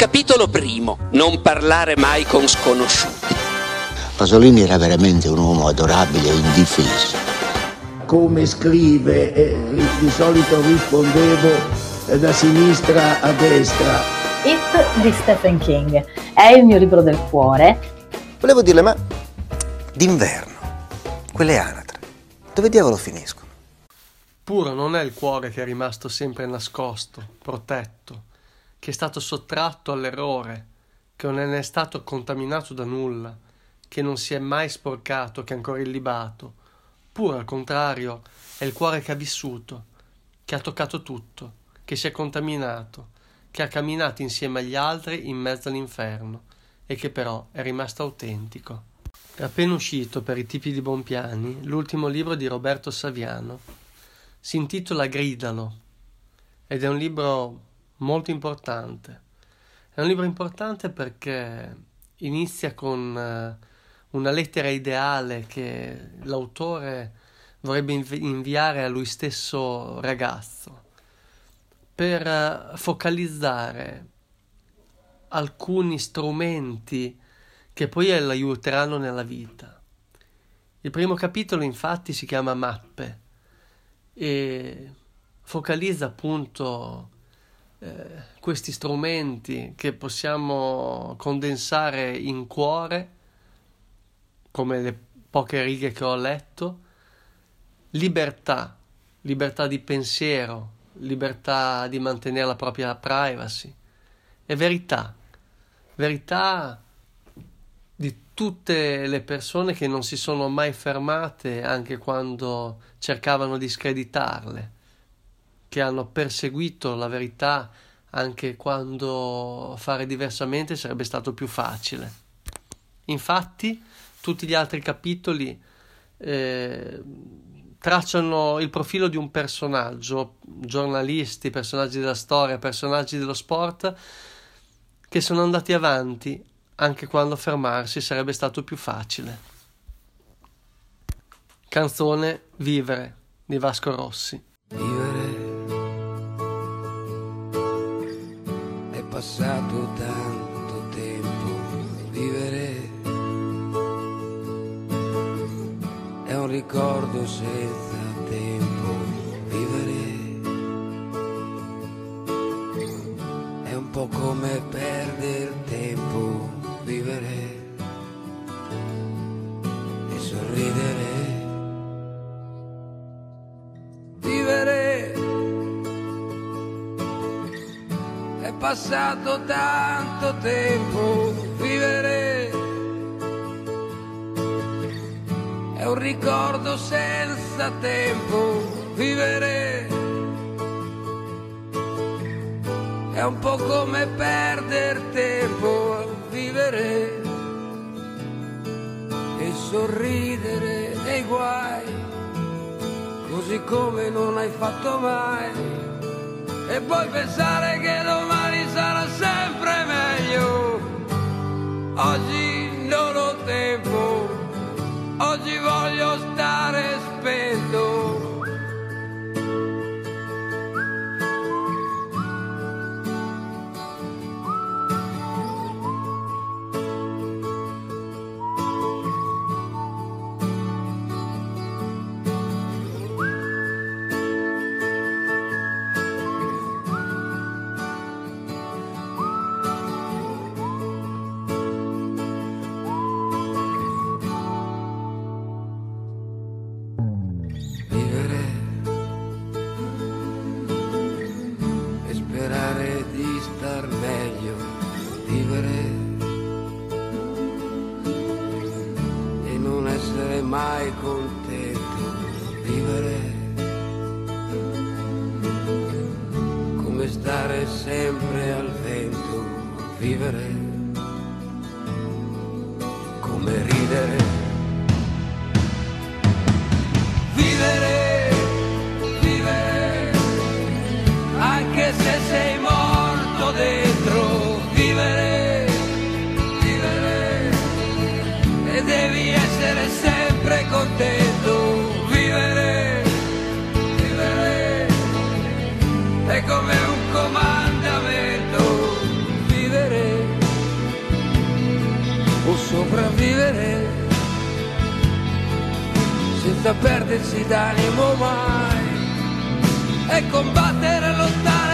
Capitolo primo. Non parlare mai con sconosciuti. Pasolini era veramente un uomo adorabile e indifeso. Come scrive, eh, di solito rispondevo eh, da sinistra a destra. It di Stephen King è il mio libro del cuore. Volevo dirle, ma d'inverno, quelle anatre, dove diavolo finiscono? Puro non è il cuore che è rimasto sempre nascosto, protetto, che è stato sottratto all'errore, che non è stato contaminato da nulla, che non si è mai sporcato, che è ancora illibato. Puro, al contrario, è il cuore che ha vissuto, che ha toccato tutto, che si è contaminato, che ha camminato insieme agli altri in mezzo all'inferno e che però è rimasto autentico. È appena uscito per i tipi di Bompiani l'ultimo libro di Roberto Saviano si intitola Gridalo ed è un libro molto importante. È un libro importante perché inizia con uh, una lettera ideale che l'autore vorrebbe inv- inviare a lui stesso ragazzo per uh, focalizzare alcuni strumenti che poi lo aiuteranno nella vita. Il primo capitolo infatti si chiama Mappe e focalizza appunto eh, questi strumenti che possiamo condensare in cuore, come le poche righe che ho letto, libertà, libertà di pensiero, libertà di mantenere la propria privacy e verità, verità tutte le persone che non si sono mai fermate anche quando cercavano di screditarle, che hanno perseguito la verità anche quando fare diversamente sarebbe stato più facile. Infatti, tutti gli altri capitoli eh, tracciano il profilo di un personaggio, giornalisti, personaggi della storia, personaggi dello sport, che sono andati avanti anche quando fermarsi sarebbe stato più facile. Canzone Vivere di Vasco Rossi. Passato tanto tempo, vivere. È un ricordo senza tempo, vivere. È un po' come perdere passato tanto tempo, vivere è un ricordo senza tempo, vivere è un po' come perdere tempo vivere e sorridere dei guai, così come non hai fatto mai, e poi pensare che domani sarà sempre meglio. Oggi non ho tempo, oggi voglio stare come un comandamento vivere senza perdersi d'animo mai e combattere, lottare